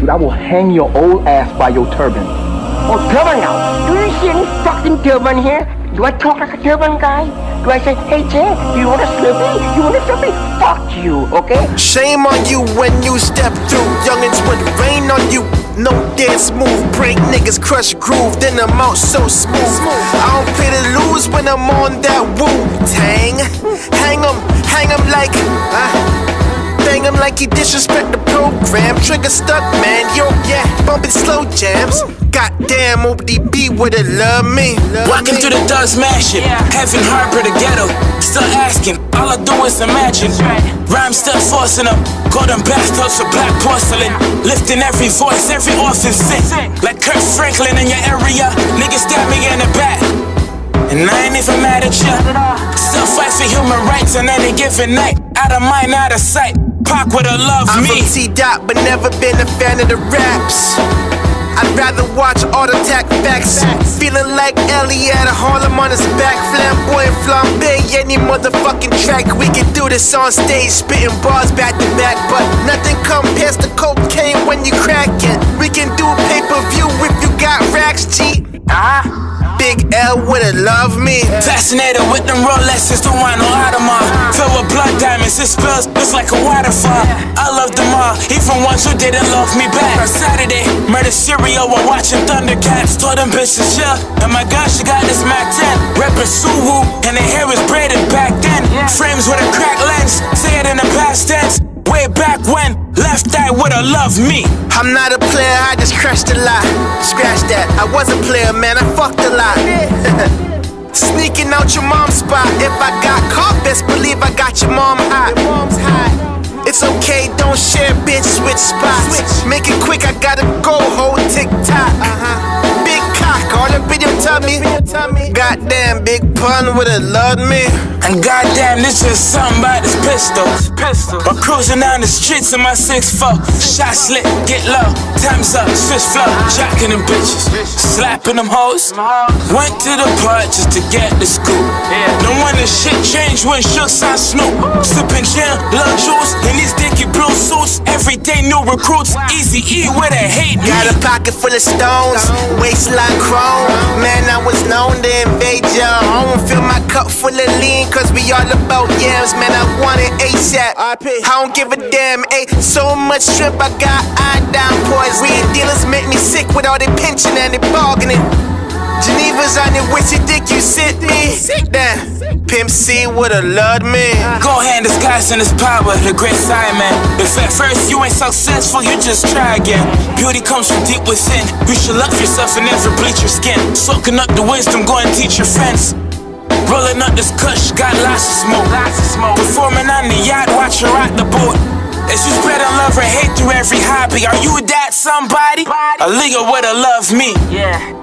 Dude, I will hang your old ass by your turban. Oh, turban now. Do you see any fucking turban here? Do I talk like a turban guy? Do I say, hey Jay, you want a Slurpee? You want a Slurpee? Fuck you, okay? Shame on you when you step through. Youngins would rain on you. No dance move, break niggas crush groove, then I'm out so smooth. I don't play to lose when I'm on that Wu Tang. Hang 'em, hang 'em like, uh, bang him like he disrespect the program. Trigger stuck, man, yo, yeah, bumping slow jams. Goddamn, ODB would have loved me. Love Walking me. through the dust mashing, heaven harbor the ghetto. Still asking, all I do is imagine. Rhyme still forcing up, golden bathtubs for black porcelain. Lifting every voice, every orphan sing. Like Kirk Franklin in your area, niggas stab me in the back. And I ain't even mad at ya. Still fight for human rights on any given night. Out of mind, out of sight. Pac would have loved I'm me. from T Dot, but never been a fan of the raps. I'd rather watch Art Attack Facts. Feeling like a Harlem on his back. Flamboyant flambe, any motherfucking track. We can do this on stage, spitting bars back to back. But nothing compares to cocaine Big L would've loved me. Fascinated with them Rolexes, don't want no Audemars. Filled with blood diamonds, it spills just like a waterfall. I love them all, even ones who didn't love me back. On Saturday, murder cereal while watching Thundercats. Told them bitches, yeah. And my God, she got this Mac 10. Reppin' Suwu, and the hair was braided back then. Frames with a cracked lens, say it in the past tense. Way back when, left eye would've loved me. I'm not a player, I just crushed a lot. Scratch that, I was a player, man, I fucked a lot. Sneaking out your mom's spot. If I got caught, best believe I got your mom hot. It's okay, don't share, bitch, switch spots. Make it quick, I gotta go, hold tick tock. Pun would've loved me. And goddamn, this is something about this pistol. I'm cruising down the streets in my 6'4. Shot slit, get low, time's up, switch flow. Jacking them bitches, slapping them hoes. Went to the park just to get the scoop. No wonder shit changed when Suge signed Snoop. Sipping gin, love juice, in these suits. Every day new recruits, easy E with a hate me. Got a pocket full of stones, waistline chrome. Man, I was known to invade your home. Fill my cup full of lean, cause we all about yams. Man, I want it ASAP. I don't give a damn, ayy. So much shrimp, I got iodine poison. Weed dealers make me sick with all their pinching and their bargaining. Geneva's on your dick, you sit me. Damn, Pimp C would've loved me. Go hand disguise in his power, the great Simon. If at first you ain't successful, you just try again. Beauty comes from deep within. You should love yourself and never bleach your skin. Soaking up the wisdom, go and teach your friends. Rolling up this kush, got lots of smoke. Lots of smoke. Performing on the yacht, watch her rock the boat. As you spread love or hate through every hobby, are you that somebody? Aaliyah would've loved me. yeah.